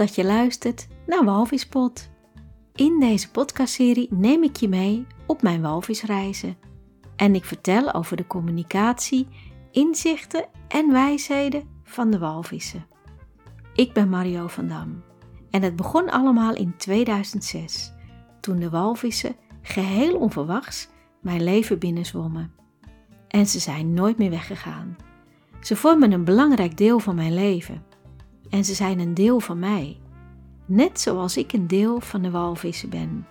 Dat je luistert naar Walvispot. In deze podcastserie neem ik je mee op mijn walvisreizen en ik vertel over de communicatie, inzichten en wijsheden van de walvissen. Ik ben Mario van Dam en het begon allemaal in 2006, toen de walvissen geheel onverwachts mijn leven binnenzwommen. En ze zijn nooit meer weggegaan. Ze vormen een belangrijk deel van mijn leven. En ze zijn een deel van mij, net zoals ik een deel van de walvissen ben.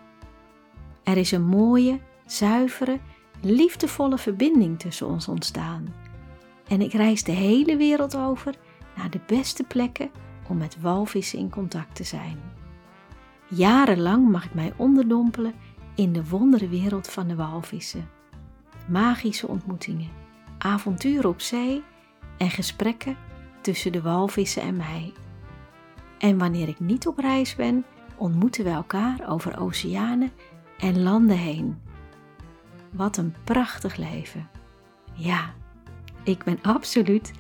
Er is een mooie, zuivere, liefdevolle verbinding tussen ons ontstaan. En ik reis de hele wereld over naar de beste plekken om met walvissen in contact te zijn. Jarenlang mag ik mij onderdompelen in de wonderenwereld van de walvissen. Magische ontmoetingen, avonturen op zee en gesprekken tussen de walvissen en mij. En wanneer ik niet op reis ben, ontmoeten we elkaar over oceanen en landen heen. Wat een prachtig leven. Ja, ik ben absoluut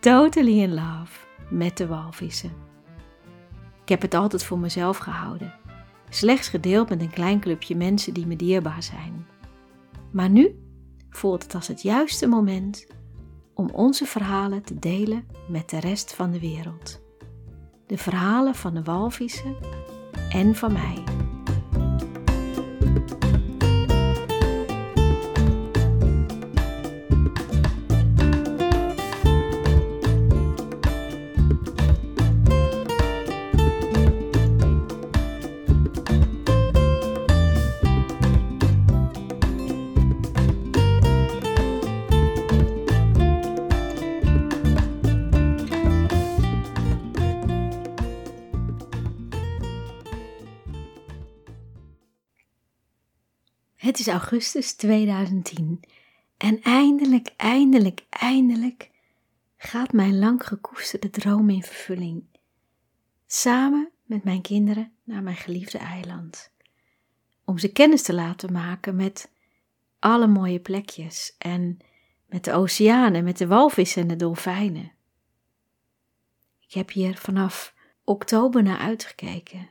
totally in love met de walvissen. Ik heb het altijd voor mezelf gehouden, slechts gedeeld met een klein clubje mensen die me dierbaar zijn. Maar nu voelt het als het juiste moment om onze verhalen te delen met de rest van de wereld. De verhalen van de walvissen en van mij. Het is augustus 2010 en eindelijk, eindelijk, eindelijk gaat mijn lang gekoesterde droom in vervulling. Samen met mijn kinderen naar mijn geliefde eiland. Om ze kennis te laten maken met alle mooie plekjes en met de oceanen, met de walvissen en de dolfijnen. Ik heb hier vanaf oktober naar uitgekeken.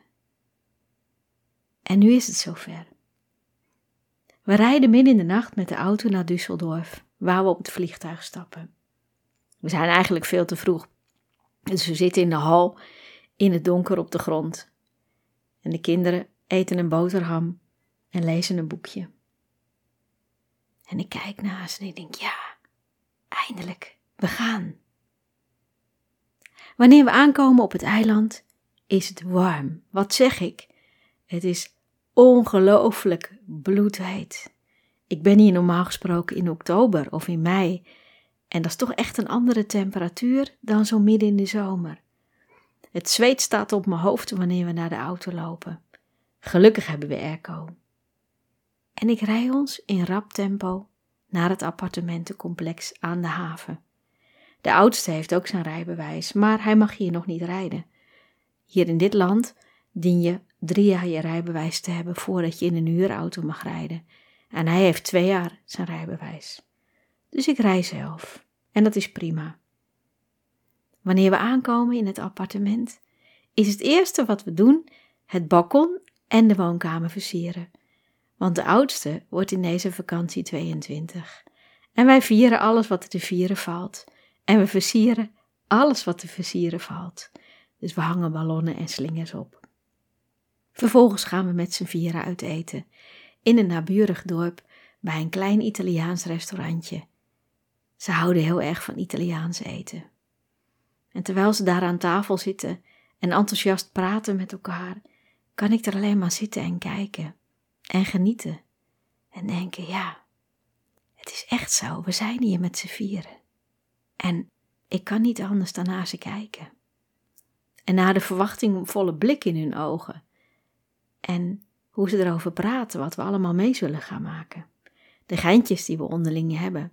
En nu is het zover. We rijden midden in de nacht met de auto naar Düsseldorf, waar we op het vliegtuig stappen. We zijn eigenlijk veel te vroeg. Dus we zitten in de hal, in het donker op de grond. En de kinderen eten een boterham en lezen een boekje. En ik kijk naast en ik denk, ja, eindelijk, we gaan. Wanneer we aankomen op het eiland, is het warm. Wat zeg ik? Het is ongelooflijk bloedheet. Ik ben hier normaal gesproken in oktober of in mei. En dat is toch echt een andere temperatuur dan zo midden in de zomer. Het zweet staat op mijn hoofd wanneer we naar de auto lopen. Gelukkig hebben we airco. En ik rij ons in rap tempo naar het appartementencomplex aan de haven. De oudste heeft ook zijn rijbewijs, maar hij mag hier nog niet rijden. Hier in dit land dien je drie jaar je rijbewijs te hebben voordat je in een huurauto mag rijden. En hij heeft twee jaar zijn rijbewijs. Dus ik rij zelf. En dat is prima. Wanneer we aankomen in het appartement, is het eerste wat we doen het balkon en de woonkamer versieren. Want de oudste wordt in deze vakantie 22. En wij vieren alles wat te vieren valt. En we versieren alles wat te versieren valt. Dus we hangen ballonnen en slingers op. Vervolgens gaan we met z'n vieren uit eten, in een naburig dorp, bij een klein Italiaans restaurantje. Ze houden heel erg van Italiaans eten. En terwijl ze daar aan tafel zitten en enthousiast praten met elkaar, kan ik er alleen maar zitten en kijken en genieten en denken: ja, het is echt zo, we zijn hier met z'n vieren. En ik kan niet anders dan naar ze kijken. En naar de verwachtingvolle blik in hun ogen en hoe ze erover praten, wat we allemaal mee zullen gaan maken. De geintjes die we onderling hebben.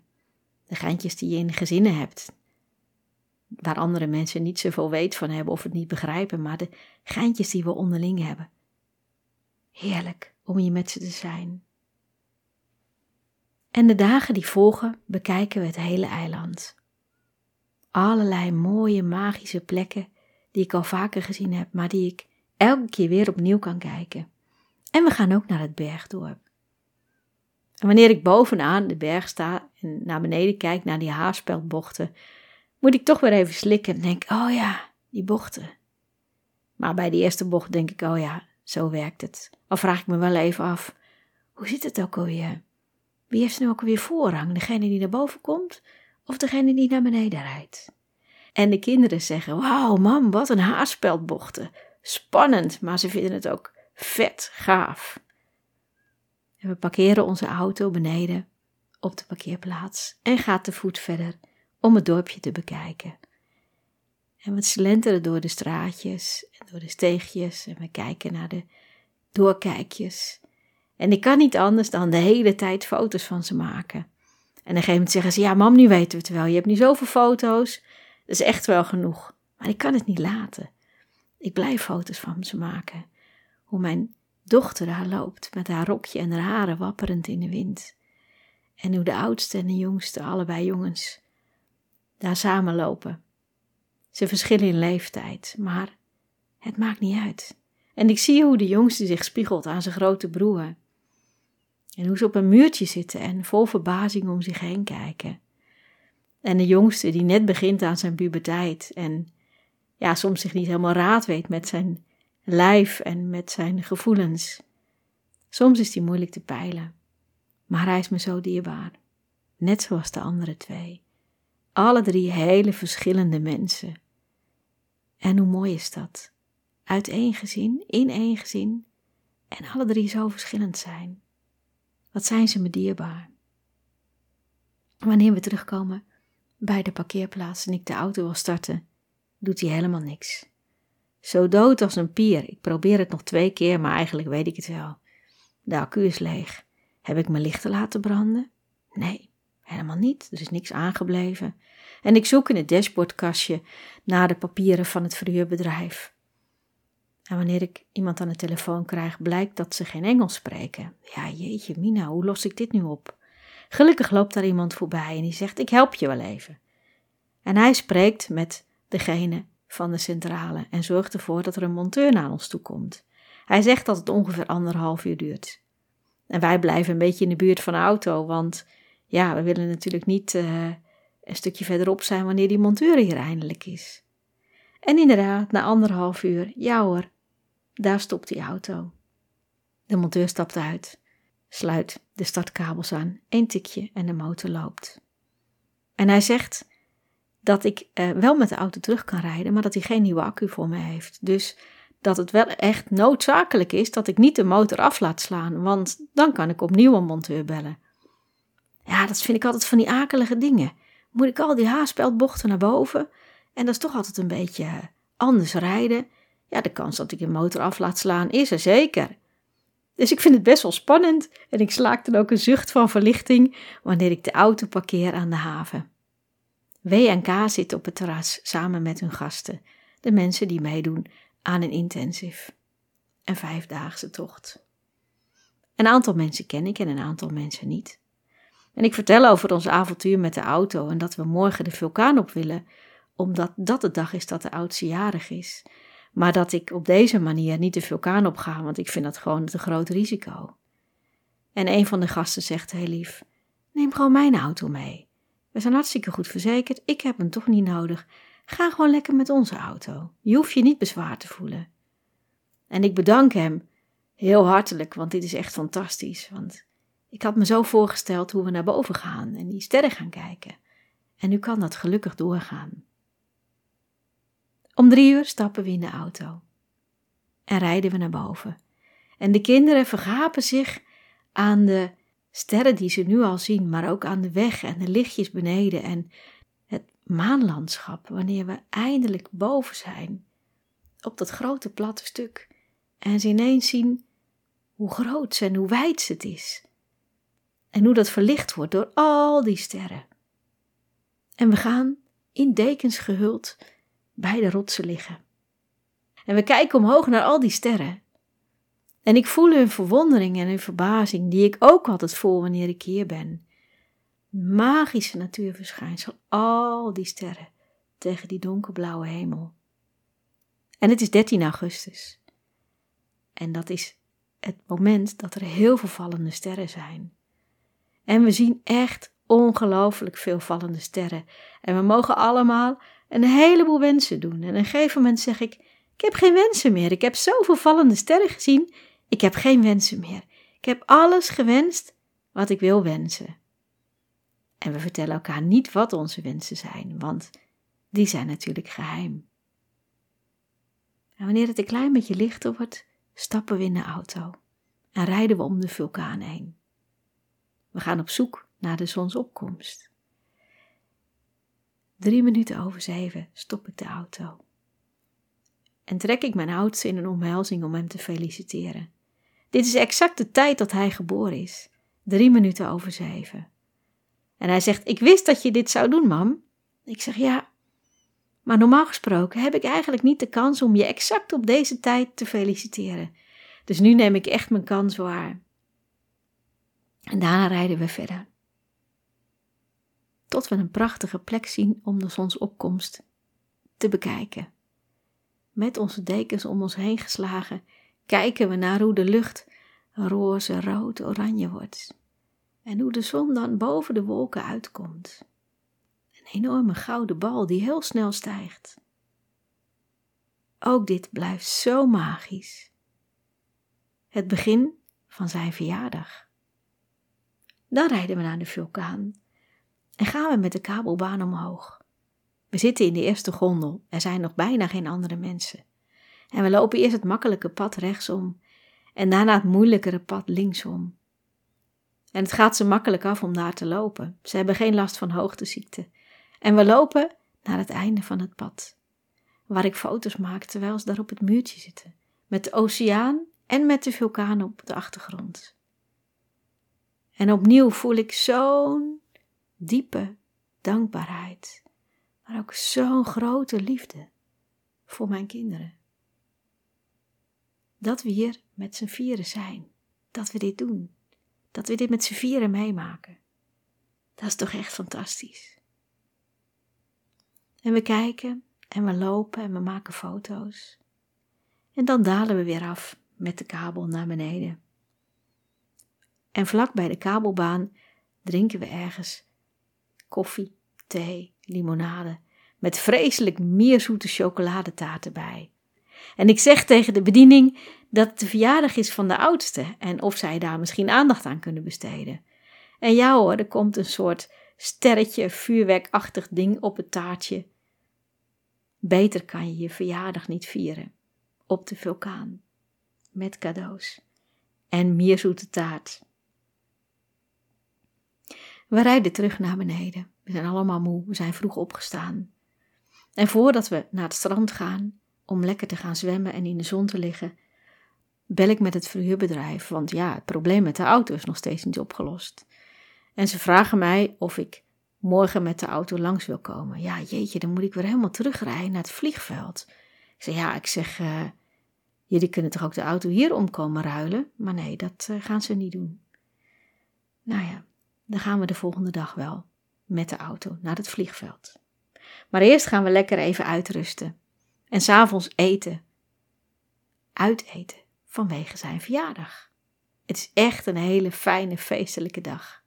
De geintjes die je in gezinnen hebt. Waar andere mensen niet zoveel weet van hebben of het niet begrijpen, maar de geintjes die we onderling hebben. Heerlijk om hier met ze te zijn. En de dagen die volgen bekijken we het hele eiland. Allerlei mooie magische plekken die ik al vaker gezien heb, maar die ik elke keer weer opnieuw kan kijken. En we gaan ook naar het bergdorp. En wanneer ik bovenaan de berg sta en naar beneden kijk naar die haarspeldbochten, moet ik toch weer even slikken en denk, oh ja, die bochten. Maar bij de eerste bocht denk ik, oh ja, zo werkt het. Al vraag ik me wel even af, hoe zit het ook alweer? Wie heeft nu ook alweer voorrang? Degene die naar boven komt of degene die naar beneden rijdt? En de kinderen zeggen, wauw mam, wat een haarspeldbochten. Spannend, maar ze vinden het ook vet gaaf. We parkeren onze auto beneden op de parkeerplaats en gaat te voet verder om het dorpje te bekijken. En we slenteren door de straatjes en door de steegjes en we kijken naar de doorkijkjes. En ik kan niet anders dan de hele tijd foto's van ze maken. En op een gegeven moment zeggen ze: Ja, mam, nu weten we het wel. Je hebt nu zoveel foto's. Dat is echt wel genoeg. Maar ik kan het niet laten. Ik blijf foto's van ze maken. Hoe mijn dochter daar loopt met haar rokje en haar haren wapperend in de wind. En hoe de oudste en de jongste, allebei jongens, daar samen lopen. Ze verschillen in leeftijd, maar het maakt niet uit. En ik zie hoe de jongste zich spiegelt aan zijn grote broer. En hoe ze op een muurtje zitten en vol verbazing om zich heen kijken. En de jongste die net begint aan zijn puberteit en ja, soms zich niet helemaal raad weet met zijn lijf en met zijn gevoelens. Soms is die moeilijk te peilen, maar hij is me zo dierbaar, net zoals de andere twee. Alle drie hele verschillende mensen. En hoe mooi is dat? Uit één gezin, in één gezin, en alle drie zo verschillend zijn. Wat zijn ze me dierbaar? Wanneer we terugkomen bij de parkeerplaats en ik de auto wil starten, doet hij helemaal niks. Zo dood als een pier. Ik probeer het nog twee keer, maar eigenlijk weet ik het wel. De accu is leeg. Heb ik mijn lichten laten branden? Nee, helemaal niet. Er is niks aangebleven. En ik zoek in het dashboardkastje naar de papieren van het verhuurbedrijf. En wanneer ik iemand aan de telefoon krijg, blijkt dat ze geen Engels spreken. Ja, jeetje, Mina, hoe los ik dit nu op? Gelukkig loopt daar iemand voorbij en die zegt: Ik help je wel even. En hij spreekt met degene van de centrale en zorgt ervoor dat er een monteur naar ons toe komt. Hij zegt dat het ongeveer anderhalf uur duurt. En wij blijven een beetje in de buurt van de auto, want ja, we willen natuurlijk niet uh, een stukje verderop zijn wanneer die monteur hier eindelijk is. En inderdaad, na anderhalf uur, ja hoor, daar stopt die auto. De monteur stapt uit, sluit de startkabels aan, één tikje en de motor loopt. En hij zegt dat ik uh, wel met de auto terug kan rijden, maar dat hij geen nieuwe accu voor me heeft. Dus dat het wel echt noodzakelijk is dat ik niet de motor af laat slaan, want dan kan ik opnieuw een monteur bellen. Ja, dat vind ik altijd van die akelige dingen. Moet ik al die haaspeldbochten naar boven? En dat is toch altijd een beetje anders rijden. Ja, de kans dat ik een motor af laat slaan is er zeker. Dus ik vind het best wel spannend en ik slaak dan ook een zucht van verlichting wanneer ik de auto parkeer aan de haven. W&K zit op het terras samen met hun gasten, de mensen die meedoen aan een intensive en vijfdaagse tocht. Een aantal mensen ken ik en een aantal mensen niet. En ik vertel over ons avontuur met de auto en dat we morgen de vulkaan op willen, omdat dat de dag is dat de oudste jarig is. Maar dat ik op deze manier niet de vulkaan op ga, want ik vind dat gewoon te groot risico. En een van de gasten zegt heel lief: Neem gewoon mijn auto mee. We zijn hartstikke goed verzekerd, ik heb hem toch niet nodig. Ga gewoon lekker met onze auto. Je hoeft je niet bezwaar te voelen. En ik bedank hem heel hartelijk, want dit is echt fantastisch. Want ik had me zo voorgesteld hoe we naar boven gaan en die sterren gaan kijken. En nu kan dat gelukkig doorgaan. Om drie uur stappen we in de auto en rijden we naar boven. En de kinderen vergapen zich aan de sterren die ze nu al zien, maar ook aan de weg en de lichtjes beneden en het maanlandschap wanneer we eindelijk boven zijn op dat grote platte stuk en ze ineens zien hoe groot en hoe wijd het is en hoe dat verlicht wordt door al die sterren. En we gaan in dekens gehuld bij de rotsen liggen. En we kijken omhoog naar al die sterren. En ik voel hun verwondering en hun verbazing, die ik ook altijd voel wanneer ik hier ben. Magische natuurverschijnsel, al die sterren tegen die donkerblauwe hemel. En het is 13 augustus. En dat is het moment dat er heel veel vallende sterren zijn. En we zien echt ongelooflijk veel vallende sterren. En we mogen allemaal een heleboel wensen doen. En op een gegeven moment zeg ik: Ik heb geen wensen meer. Ik heb zoveel vallende sterren gezien. Ik heb geen wensen meer. Ik heb alles gewenst wat ik wil wensen. En we vertellen elkaar niet wat onze wensen zijn, want die zijn natuurlijk geheim. En wanneer het een klein beetje lichter wordt, stappen we in de auto en rijden we om de vulkaan heen. We gaan op zoek naar de zonsopkomst. Drie minuten over zeven stop ik de auto. En trek ik mijn oudste in een omhelzing om hem te feliciteren. Dit is exact de tijd dat hij geboren is. Drie minuten over zeven. En hij zegt: Ik wist dat je dit zou doen, mam. Ik zeg: Ja, maar normaal gesproken heb ik eigenlijk niet de kans om je exact op deze tijd te feliciteren. Dus nu neem ik echt mijn kans waar. En daarna rijden we verder. Tot we een prachtige plek zien om de zonsopkomst te bekijken. Met onze dekens om ons heen geslagen, kijken we naar hoe de lucht roze, rood, oranje wordt. En hoe de zon dan boven de wolken uitkomt. Een enorme gouden bal die heel snel stijgt. Ook dit blijft zo magisch. Het begin van zijn verjaardag. Dan rijden we naar de vulkaan en gaan we met de kabelbaan omhoog. We zitten in de eerste gondel, er zijn nog bijna geen andere mensen. En we lopen eerst het makkelijke pad rechtsom en daarna het moeilijkere pad linksom. En het gaat ze makkelijk af om daar te lopen. Ze hebben geen last van hoogteziekte. En we lopen naar het einde van het pad, waar ik foto's maak terwijl ze daar op het muurtje zitten, met de oceaan en met de vulkaan op de achtergrond. En opnieuw voel ik zo'n diepe dankbaarheid, maar ook zo'n grote liefde voor mijn kinderen. Dat we hier met z'n vieren zijn, dat we dit doen, dat we dit met z'n vieren meemaken. Dat is toch echt fantastisch. En we kijken en we lopen en we maken foto's. En dan dalen we weer af met de kabel naar beneden. En vlak bij de kabelbaan drinken we ergens koffie, thee, limonade met vreselijk meerzoete chocoladetaart erbij. En ik zeg tegen de bediening dat het de verjaardag is van de oudste en of zij daar misschien aandacht aan kunnen besteden. En ja hoor, er komt een soort sterretje, vuurwerkachtig ding op het taartje. Beter kan je je verjaardag niet vieren. Op de vulkaan. Met cadeaus. En meer zoete taart. We rijden terug naar beneden. We zijn allemaal moe. We zijn vroeg opgestaan. En voordat we naar het strand gaan, om lekker te gaan zwemmen en in de zon te liggen, bel ik met het verhuurbedrijf, want ja, het probleem met de auto is nog steeds niet opgelost. En ze vragen mij of ik morgen met de auto langs wil komen. Ja, jeetje, dan moet ik weer helemaal terugrijden naar het vliegveld. Ik zeg, ja, ik zeg, uh, jullie kunnen toch ook de auto hier omkomen ruilen? Maar nee, dat uh, gaan ze niet doen. Nou ja, dan gaan we de volgende dag wel met de auto naar het vliegveld. Maar eerst gaan we lekker even uitrusten en s'avonds eten. Uiteten vanwege zijn verjaardag. Het is echt een hele fijne feestelijke dag.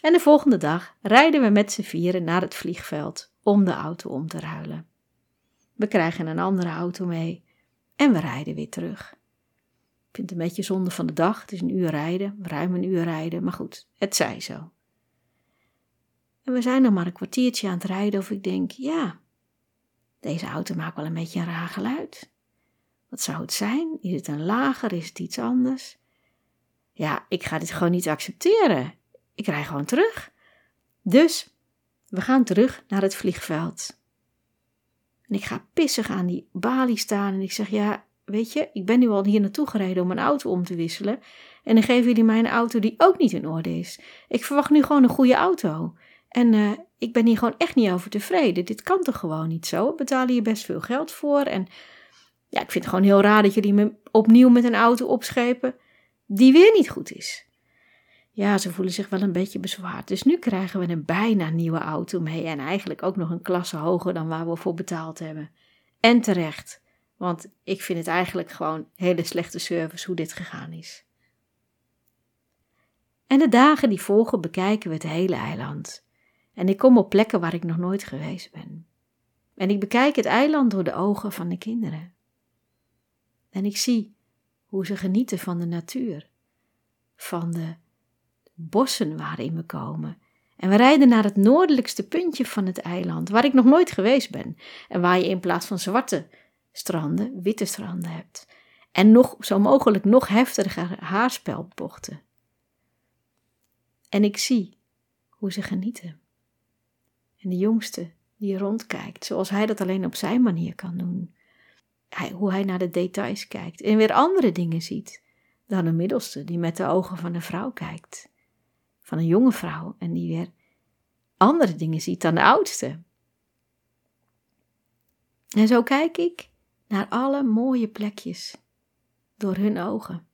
En de volgende dag rijden we met z'n vieren naar het vliegveld om de auto om te ruilen. We krijgen een andere auto mee en we rijden weer terug. Ik vind het een beetje zonde van de dag. Het is een uur rijden, ruim een uur rijden, maar goed, het zij zo. En we zijn nog maar een kwartiertje aan het rijden of ik denk, ja, deze auto maakt wel een beetje een raar geluid. Wat zou het zijn? Is het een lager? Is het iets anders? Ja, ik ga dit gewoon niet accepteren. Ik rij gewoon terug. Dus we gaan terug naar het vliegveld. En ik ga pissig aan die balie staan en ik zeg: Ja, weet je, ik ben nu al hier naartoe gereden om mijn auto om te wisselen. En dan geven jullie mij een auto die ook niet in orde is. Ik verwacht nu gewoon een goede auto. En uh, ik ben hier gewoon echt niet over tevreden. Dit kan toch gewoon niet zo? We betalen hier best veel geld voor. En ja, ik vind het gewoon heel raar dat jullie me opnieuw met een auto opschepen die weer niet goed is. Ja, ze voelen zich wel een beetje bezwaard. Dus nu krijgen we een bijna nieuwe auto mee. En eigenlijk ook nog een klasse hoger dan waar we voor betaald hebben. En terecht, want ik vind het eigenlijk gewoon hele slechte service hoe dit gegaan is. En de dagen die volgen bekijken we het hele eiland. En ik kom op plekken waar ik nog nooit geweest ben. En ik bekijk het eiland door de ogen van de kinderen. En ik zie hoe ze genieten van de natuur, van de bossen waarin we komen. En we rijden naar het noordelijkste puntje van het eiland, waar ik nog nooit geweest ben. En waar je in plaats van zwarte stranden, witte stranden hebt. En nog, zo mogelijk nog heftiger haarspelbochten. En ik zie hoe ze genieten. En de jongste die rondkijkt, zoals hij dat alleen op zijn manier kan doen. Hij, hoe hij naar de details kijkt en weer andere dingen ziet dan de middelste die met de ogen van een vrouw kijkt. Van een jonge vrouw en die weer andere dingen ziet dan de oudste. En zo kijk ik naar alle mooie plekjes door hun ogen.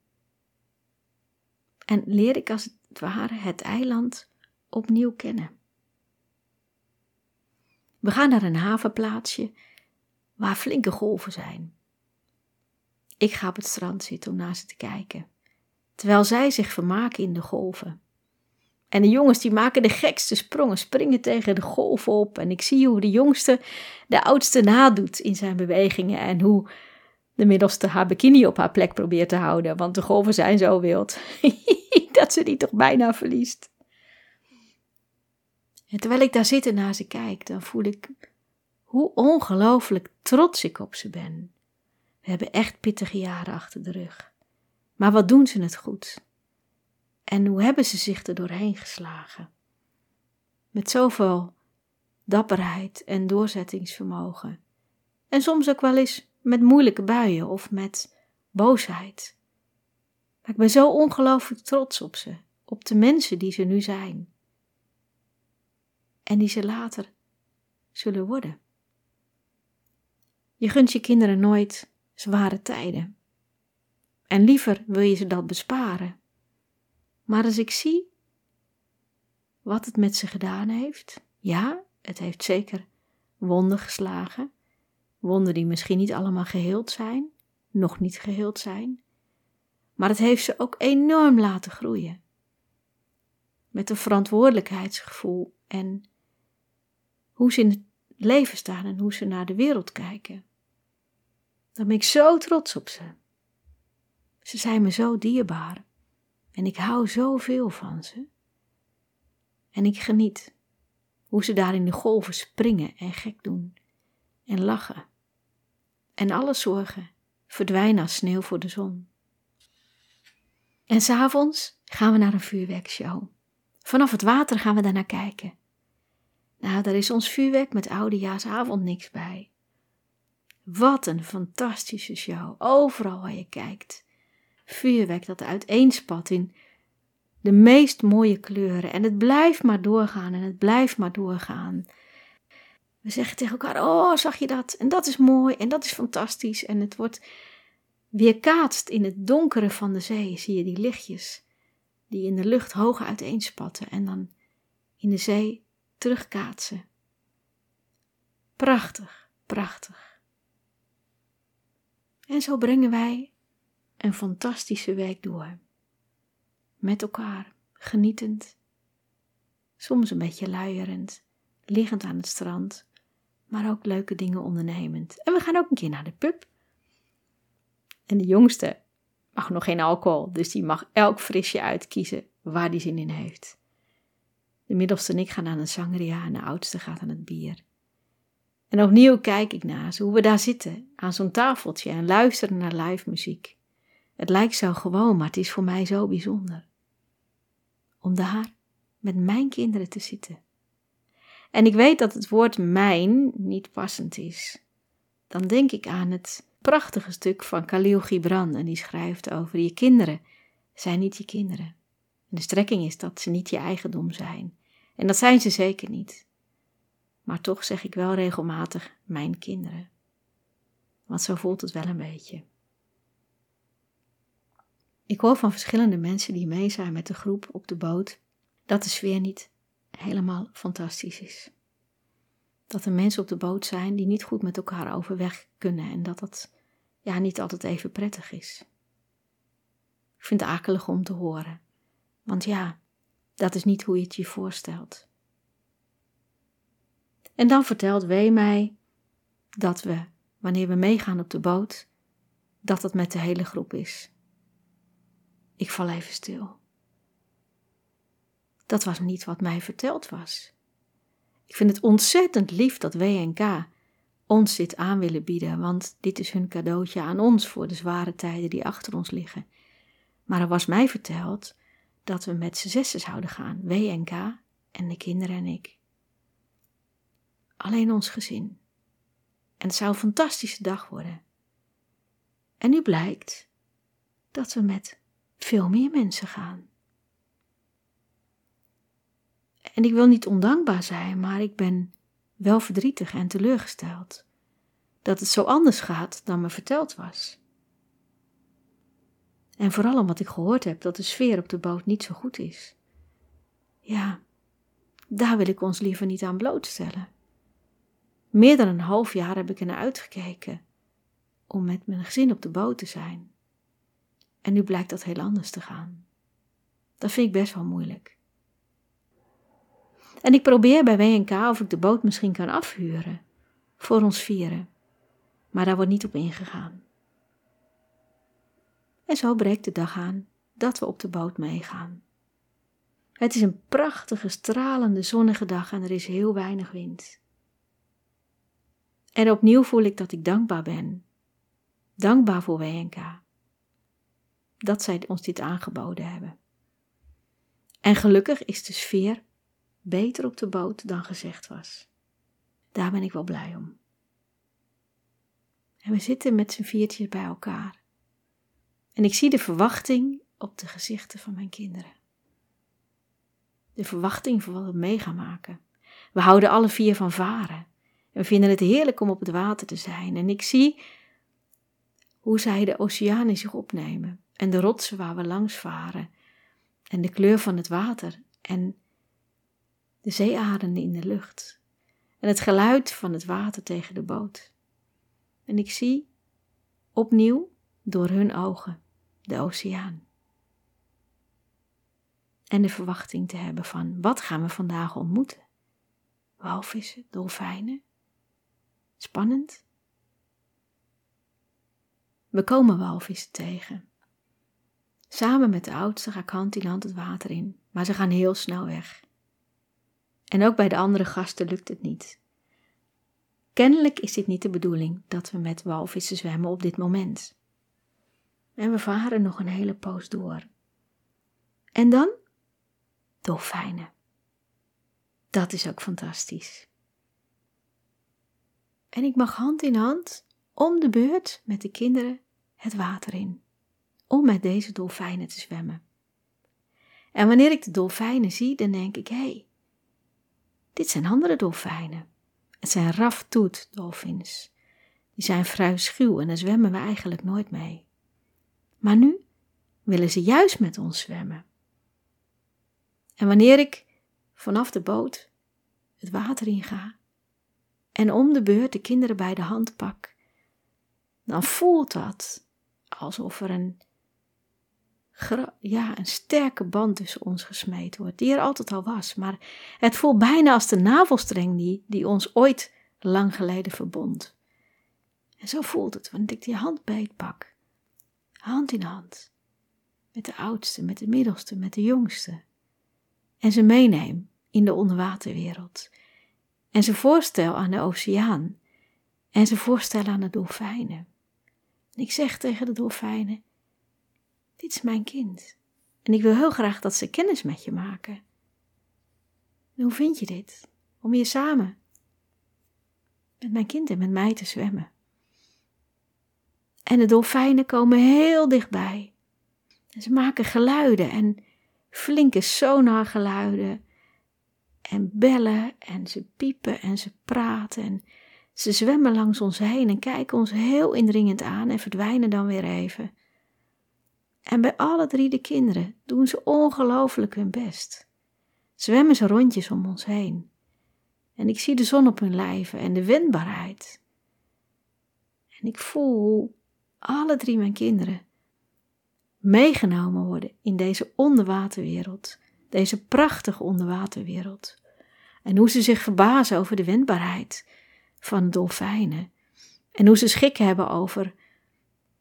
En leer ik als het ware het eiland opnieuw kennen. We gaan naar een havenplaatsje waar flinke golven zijn. Ik ga op het strand zitten om naar ze te kijken, terwijl zij zich vermaken in de golven. En de jongens die maken de gekste sprongen, springen tegen de golven op. En ik zie hoe de jongste de oudste nadoet in zijn bewegingen en hoe de middelste haar bikini op haar plek probeert te houden, want de golven zijn zo wild dat ze die toch bijna verliest. En terwijl ik daar zit en naar ze kijk, dan voel ik hoe ongelooflijk trots ik op ze ben. We hebben echt pittige jaren achter de rug. Maar wat doen ze het goed? En hoe hebben ze zich er doorheen geslagen? Met zoveel dapperheid en doorzettingsvermogen. En soms ook wel eens met moeilijke buien of met boosheid. Maar ik ben zo ongelooflijk trots op ze, op de mensen die ze nu zijn en die ze later zullen worden. Je gunt je kinderen nooit zware tijden. En liever wil je ze dat besparen. Maar als ik zie wat het met ze gedaan heeft, ja, het heeft zeker wonden geslagen. Wonden die misschien niet allemaal geheeld zijn, nog niet geheeld zijn. Maar het heeft ze ook enorm laten groeien. Met een verantwoordelijkheidsgevoel en hoe ze in het leven staan en hoe ze naar de wereld kijken. Dan ben ik zo trots op ze. Ze zijn me zo dierbaar en ik hou zoveel van ze. En ik geniet hoe ze daar in de golven springen en gek doen en lachen. En alle zorgen verdwijnen als sneeuw voor de zon. En s'avonds gaan we naar een vuurwerkshow. Vanaf het water gaan we daar naar kijken. Nou, daar is ons vuurwerk met oudejaarsavond niks bij. Wat een fantastische show, overal waar je kijkt. Vuurwerk dat uiteenspat in de meest mooie kleuren en het blijft maar doorgaan en het blijft maar doorgaan. We zeggen tegen elkaar: Oh, zag je dat? En dat is mooi en dat is fantastisch. En het wordt weerkaatst in het donkere van de zee. Zie je die lichtjes die in de lucht hoog uiteenspatten en dan in de zee terugkaatsen. Prachtig, prachtig. En zo brengen wij een fantastische week door. Met elkaar, genietend, soms een beetje luierend, liggend aan het strand, maar ook leuke dingen ondernemend. En we gaan ook een keer naar de pub. En de jongste mag nog geen alcohol, dus die mag elk frisje uitkiezen waar die zin in heeft. De middelste en ik gaan aan een sangria en de oudste gaat aan het bier. En opnieuw kijk ik naar ze, hoe we daar zitten, aan zo'n tafeltje en luisteren naar live muziek. Het lijkt zo gewoon, maar het is voor mij zo bijzonder. Om daar met mijn kinderen te zitten. En ik weet dat het woord mijn niet passend is. Dan denk ik aan het prachtige stuk van Khalil Gibran en die schrijft over je kinderen zijn niet je kinderen de strekking is dat ze niet je eigendom zijn. En dat zijn ze zeker niet. Maar toch zeg ik wel regelmatig mijn kinderen. Want zo voelt het wel een beetje. Ik hoor van verschillende mensen die mee zijn met de groep op de boot dat de sfeer niet helemaal fantastisch is. dat er mensen op de boot zijn die niet goed met elkaar overweg kunnen en dat dat ja, niet altijd even prettig is. Ik vind het akelig om te horen, want ja, dat is niet hoe je het je voorstelt. En dan vertelt Wee mij dat we, wanneer we meegaan op de boot, dat het met de hele groep is. Ik val even stil. Dat was niet wat mij verteld was. Ik vind het ontzettend lief dat WNK ons dit aan willen bieden, want dit is hun cadeautje aan ons voor de zware tijden die achter ons liggen. Maar er was mij verteld dat we met z'n zessen zouden gaan, WNK en de kinderen en ik. Alleen ons gezin. En het zou een fantastische dag worden. En nu blijkt dat we met veel meer mensen gaan. En ik wil niet ondankbaar zijn, maar ik ben wel verdrietig en teleurgesteld dat het zo anders gaat dan me verteld was. En vooral omdat ik gehoord heb dat de sfeer op de boot niet zo goed is. Ja, daar wil ik ons liever niet aan blootstellen. Meer dan een half jaar heb ik er naar uitgekeken om met mijn gezin op de boot te zijn. En nu blijkt dat heel anders te gaan. Dat vind ik best wel moeilijk. En ik probeer bij WNK of ik de boot misschien kan afhuren voor ons vieren, maar daar wordt niet op ingegaan. En zo breekt de dag aan dat we op de boot meegaan. Het is een prachtige, stralende, zonnige dag en er is heel weinig wind. En opnieuw voel ik dat ik dankbaar ben. Dankbaar voor WNK. Dat zij ons dit aangeboden hebben. En gelukkig is de sfeer beter op de boot dan gezegd was. Daar ben ik wel blij om. En we zitten met z'n viertjes bij elkaar. En ik zie de verwachting op de gezichten van mijn kinderen. De verwachting voor wat we mee gaan maken. We houden alle vier van varen. En we vinden het heerlijk om op het water te zijn. En ik zie hoe zij de oceanen zich opnemen. En de rotsen waar we langs varen. En de kleur van het water. En de zeearenden in de lucht en het geluid van het water tegen de boot. En ik zie opnieuw door hun ogen de oceaan. En de verwachting te hebben van wat gaan we vandaag ontmoeten? Walvissen, dolfijnen? Spannend? We komen walvissen tegen. Samen met de oudste ga ik hand in hand het water in, maar ze gaan heel snel weg. En ook bij de andere gasten lukt het niet. Kennelijk is dit niet de bedoeling dat we met walvissen zwemmen op dit moment. En we varen nog een hele poos door. En dan dolfijnen. Dat is ook fantastisch. En ik mag hand in hand om de beurt met de kinderen het water in, om met deze dolfijnen te zwemmen. En wanneer ik de dolfijnen zie, dan denk ik: hé, hey, dit zijn andere dolfijnen. Het zijn raftoet-dolfins. Die zijn vrij schuw en daar zwemmen we eigenlijk nooit mee. Maar nu willen ze juist met ons zwemmen. En wanneer ik vanaf de boot het water inga en om de beurt de kinderen bij de hand pak, dan voelt dat alsof er een ja, een sterke band tussen ons gesmeed wordt, die er altijd al was. Maar het voelt bijna als de navelstreng die, die ons ooit lang geleden verbond. En zo voelt het wanneer ik die hand beetpak. Hand in hand. Met de oudste, met de middelste, met de jongste. En ze meeneem in de onderwaterwereld. En ze voorstel aan de oceaan. En ze voorstellen aan de dolfijnen. En ik zeg tegen de dolfijnen: dit is mijn kind. En ik wil heel graag dat ze kennis met je maken. En hoe vind je dit? Om hier samen met mijn kind en met mij te zwemmen. En de dolfijnen komen heel dichtbij. En ze maken geluiden en flinke sonargeluiden. En bellen en ze piepen en ze praten. En ze zwemmen langs ons heen en kijken ons heel indringend aan en verdwijnen dan weer even. En bij alle drie de kinderen doen ze ongelooflijk hun best. Zwemmen ze rondjes om ons heen. En ik zie de zon op hun lijven en de wendbaarheid. En ik voel hoe alle drie mijn kinderen meegenomen worden in deze onderwaterwereld, deze prachtige onderwaterwereld. En hoe ze zich verbazen over de wendbaarheid van dolfijnen. En hoe ze schik hebben over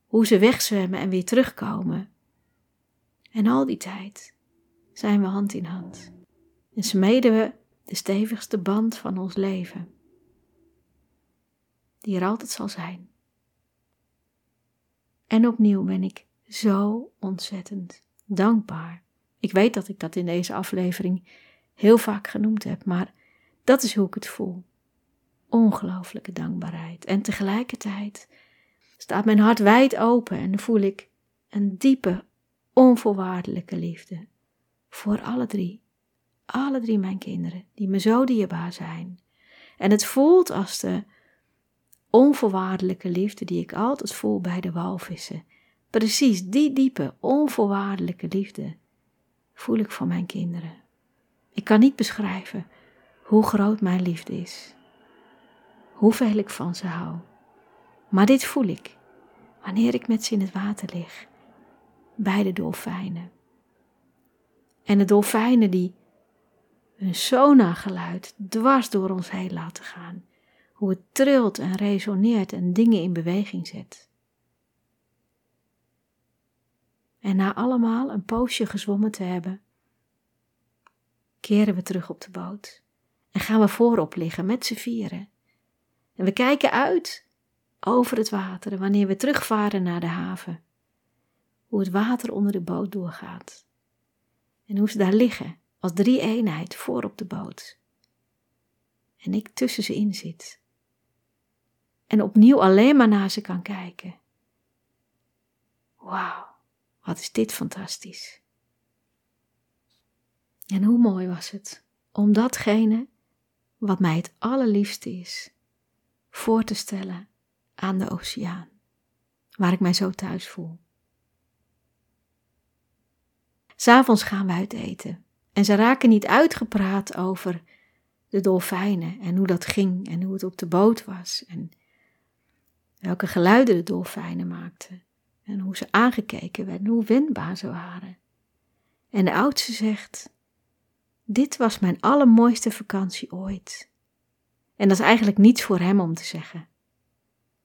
hoe ze wegzwemmen en weer terugkomen. En al die tijd zijn we hand in hand. En smeden we de stevigste band van ons leven, die er altijd zal zijn. En opnieuw ben ik zo ontzettend dankbaar. Ik weet dat ik dat in deze aflevering heel vaak genoemd heb, maar dat is hoe ik het voel. Ongelooflijke dankbaarheid. En tegelijkertijd staat mijn hart wijd open en voel ik een diepe, onvoorwaardelijke liefde voor alle drie. Alle drie mijn kinderen, die me zo dierbaar zijn. En het voelt als de onvoorwaardelijke liefde die ik altijd voel bij de walvissen. Precies die diepe, onvoorwaardelijke liefde voel ik voor mijn kinderen. Ik kan niet beschrijven hoe groot mijn liefde is, hoeveel ik van ze hou. Maar dit voel ik wanneer ik met ze in het water lig, bij de dolfijnen. En de dolfijnen die hun sonargeluid dwars door ons heen laten gaan, hoe het trilt en resoneert en dingen in beweging zet. En na allemaal een poosje gezwommen te hebben, keren we terug op de boot en gaan we voorop liggen met z'n vieren. En we kijken uit over het water wanneer we terugvaren naar de haven. Hoe het water onder de boot doorgaat. En hoe ze daar liggen als drie eenheid voor op de boot. En ik tussen ze in zit. En opnieuw alleen maar naar ze kan kijken. Wauw, wat is dit fantastisch. En hoe mooi was het om datgene wat mij het allerliefste is, voor te stellen aan de oceaan, waar ik mij zo thuis voel. S'avonds gaan we uit eten en ze raken niet uitgepraat over de dolfijnen en hoe dat ging en hoe het op de boot was en welke geluiden de dolfijnen maakten en hoe ze aangekeken werden, hoe wendbaar ze waren. En de oudste zegt: Dit was mijn allermooiste vakantie ooit. En dat is eigenlijk niets voor hem om te zeggen.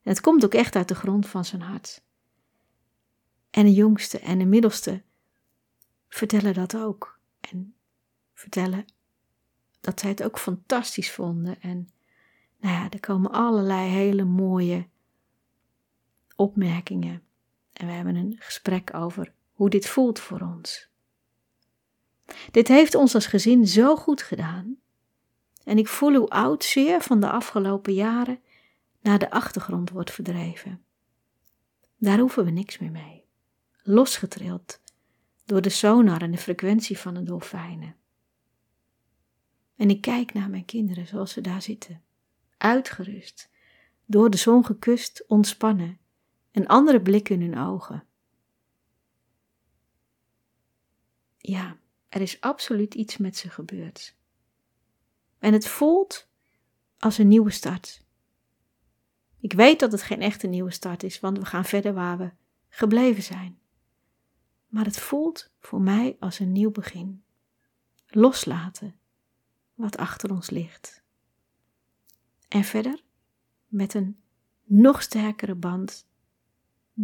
En het komt ook echt uit de grond van zijn hart. En de jongste en de middelste vertellen dat ook. En vertellen dat zij het ook fantastisch vonden. En nou ja, er komen allerlei hele mooie opmerkingen. En we hebben een gesprek over hoe dit voelt voor ons. Dit heeft ons als gezin zo goed gedaan. En ik voel hoe oud zeer van de afgelopen jaren naar de achtergrond wordt verdreven. Daar hoeven we niks meer mee. Losgetrild door de sonar en de frequentie van de dolfijnen. En ik kijk naar mijn kinderen zoals ze daar zitten, uitgerust, door de zon gekust, ontspannen, een andere blik in hun ogen. Ja, er is absoluut iets met ze gebeurd. En het voelt als een nieuwe start. Ik weet dat het geen echte nieuwe start is, want we gaan verder waar we gebleven zijn. Maar het voelt voor mij als een nieuw begin. Loslaten wat achter ons ligt. En verder met een nog sterkere band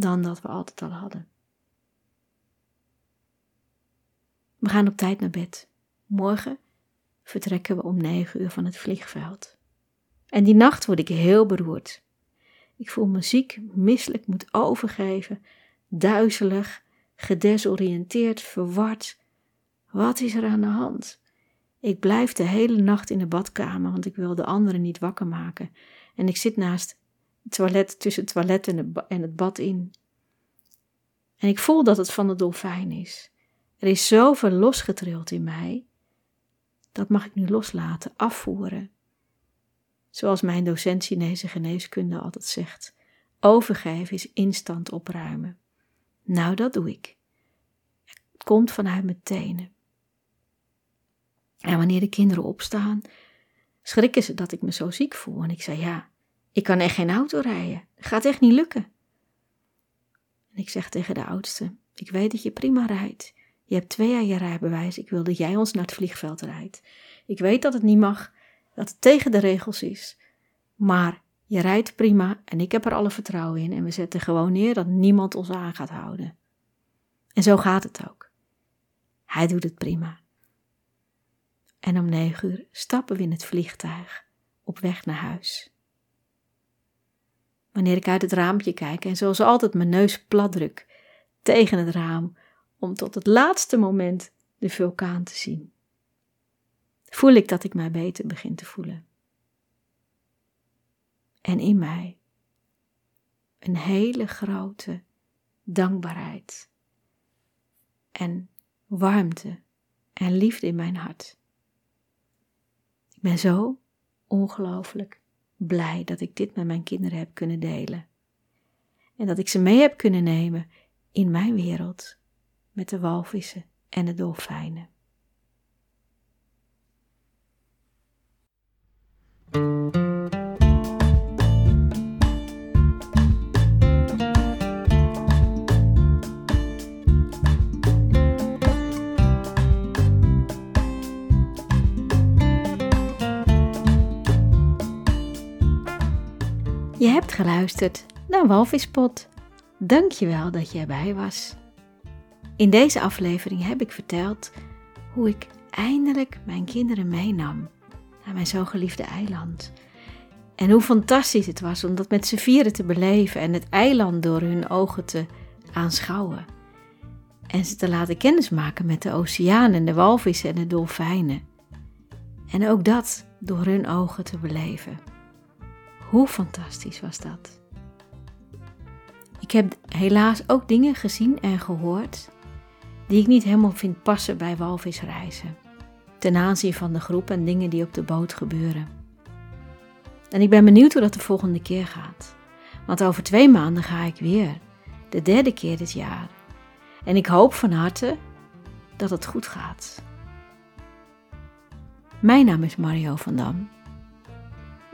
dan dat we altijd al hadden. We gaan op tijd naar bed. Morgen vertrekken we om negen uur van het vliegveld. En die nacht word ik heel beroerd. Ik voel me ziek, misselijk, moet overgeven, duizelig, gedesoriënteerd, verward. Wat is er aan de hand? Ik blijf de hele nacht in de badkamer, want ik wil de anderen niet wakker maken. En ik zit naast toilet, tussen het toilet en het bad in. En ik voel dat het van de dolfijn is. Er is zoveel losgetrild in mij. Dat mag ik nu loslaten, afvoeren. Zoals mijn docent Chinese geneeskunde altijd zegt: overgeven is instant opruimen. Nou, dat doe ik. Het komt vanuit mijn tenen. En wanneer de kinderen opstaan, schrikken ze dat ik me zo ziek voel. En ik zei: Ja, ik kan echt geen auto rijden. Gaat echt niet lukken. En ik zeg tegen de oudste: Ik weet dat je prima rijdt. Je hebt twee jaar je rijbewijs. Ik wil dat jij ons naar het vliegveld rijdt. Ik weet dat het niet mag, dat het tegen de regels is. Maar je rijdt prima en ik heb er alle vertrouwen in. En we zetten gewoon neer dat niemand ons aan gaat houden. En zo gaat het ook. Hij doet het prima. En om negen uur stappen we in het vliegtuig op weg naar huis. Wanneer ik uit het raampje kijk en zoals altijd mijn neus plat druk tegen het raam om tot het laatste moment de vulkaan te zien, voel ik dat ik mij beter begin te voelen. En in mij een hele grote dankbaarheid en warmte en liefde in mijn hart. Ik ben zo ongelooflijk blij dat ik dit met mijn kinderen heb kunnen delen. En dat ik ze mee heb kunnen nemen in mijn wereld met de walvissen en de dolfijnen. Je hebt geluisterd naar Walvispot. Dank je wel dat je erbij was. In deze aflevering heb ik verteld hoe ik eindelijk mijn kinderen meenam naar mijn zo geliefde eiland. En hoe fantastisch het was om dat met z'n vieren te beleven en het eiland door hun ogen te aanschouwen. En ze te laten kennismaken met de oceaan en de walvissen en de dolfijnen. En ook dat door hun ogen te beleven. Hoe fantastisch was dat? Ik heb helaas ook dingen gezien en gehoord die ik niet helemaal vind passen bij walvisreizen, ten aanzien van de groep en dingen die op de boot gebeuren. En ik ben benieuwd hoe dat de volgende keer gaat, want over twee maanden ga ik weer, de derde keer dit jaar. En ik hoop van harte dat het goed gaat. Mijn naam is Mario van Dam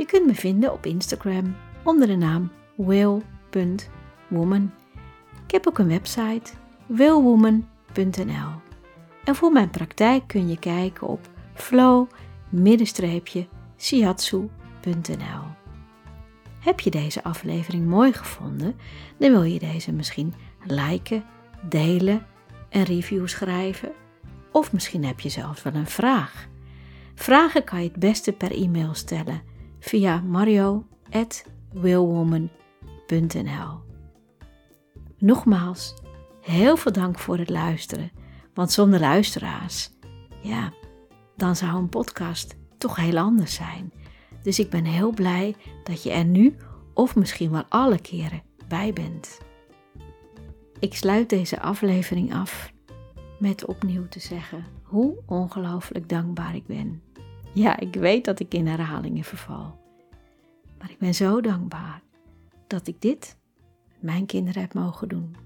je kunt me vinden op Instagram onder de naam will.woman. Ik heb ook een website willwoman.nl. En voor mijn praktijk kun je kijken op flow-shiatsu.nl. Heb je deze aflevering mooi gevonden, dan wil je deze misschien liken, delen, een review schrijven. Of misschien heb je zelfs wel een vraag. Vragen kan je het beste per e-mail stellen via mario.willwoman.nl. Nogmaals, heel veel dank voor het luisteren, want zonder luisteraars, ja, dan zou een podcast toch heel anders zijn. Dus ik ben heel blij dat je er nu of misschien wel alle keren bij bent. Ik sluit deze aflevering af met opnieuw te zeggen hoe ongelooflijk dankbaar ik ben ja, ik weet dat ik in herhalingen verval. Maar ik ben zo dankbaar dat ik dit met mijn kinderen heb mogen doen.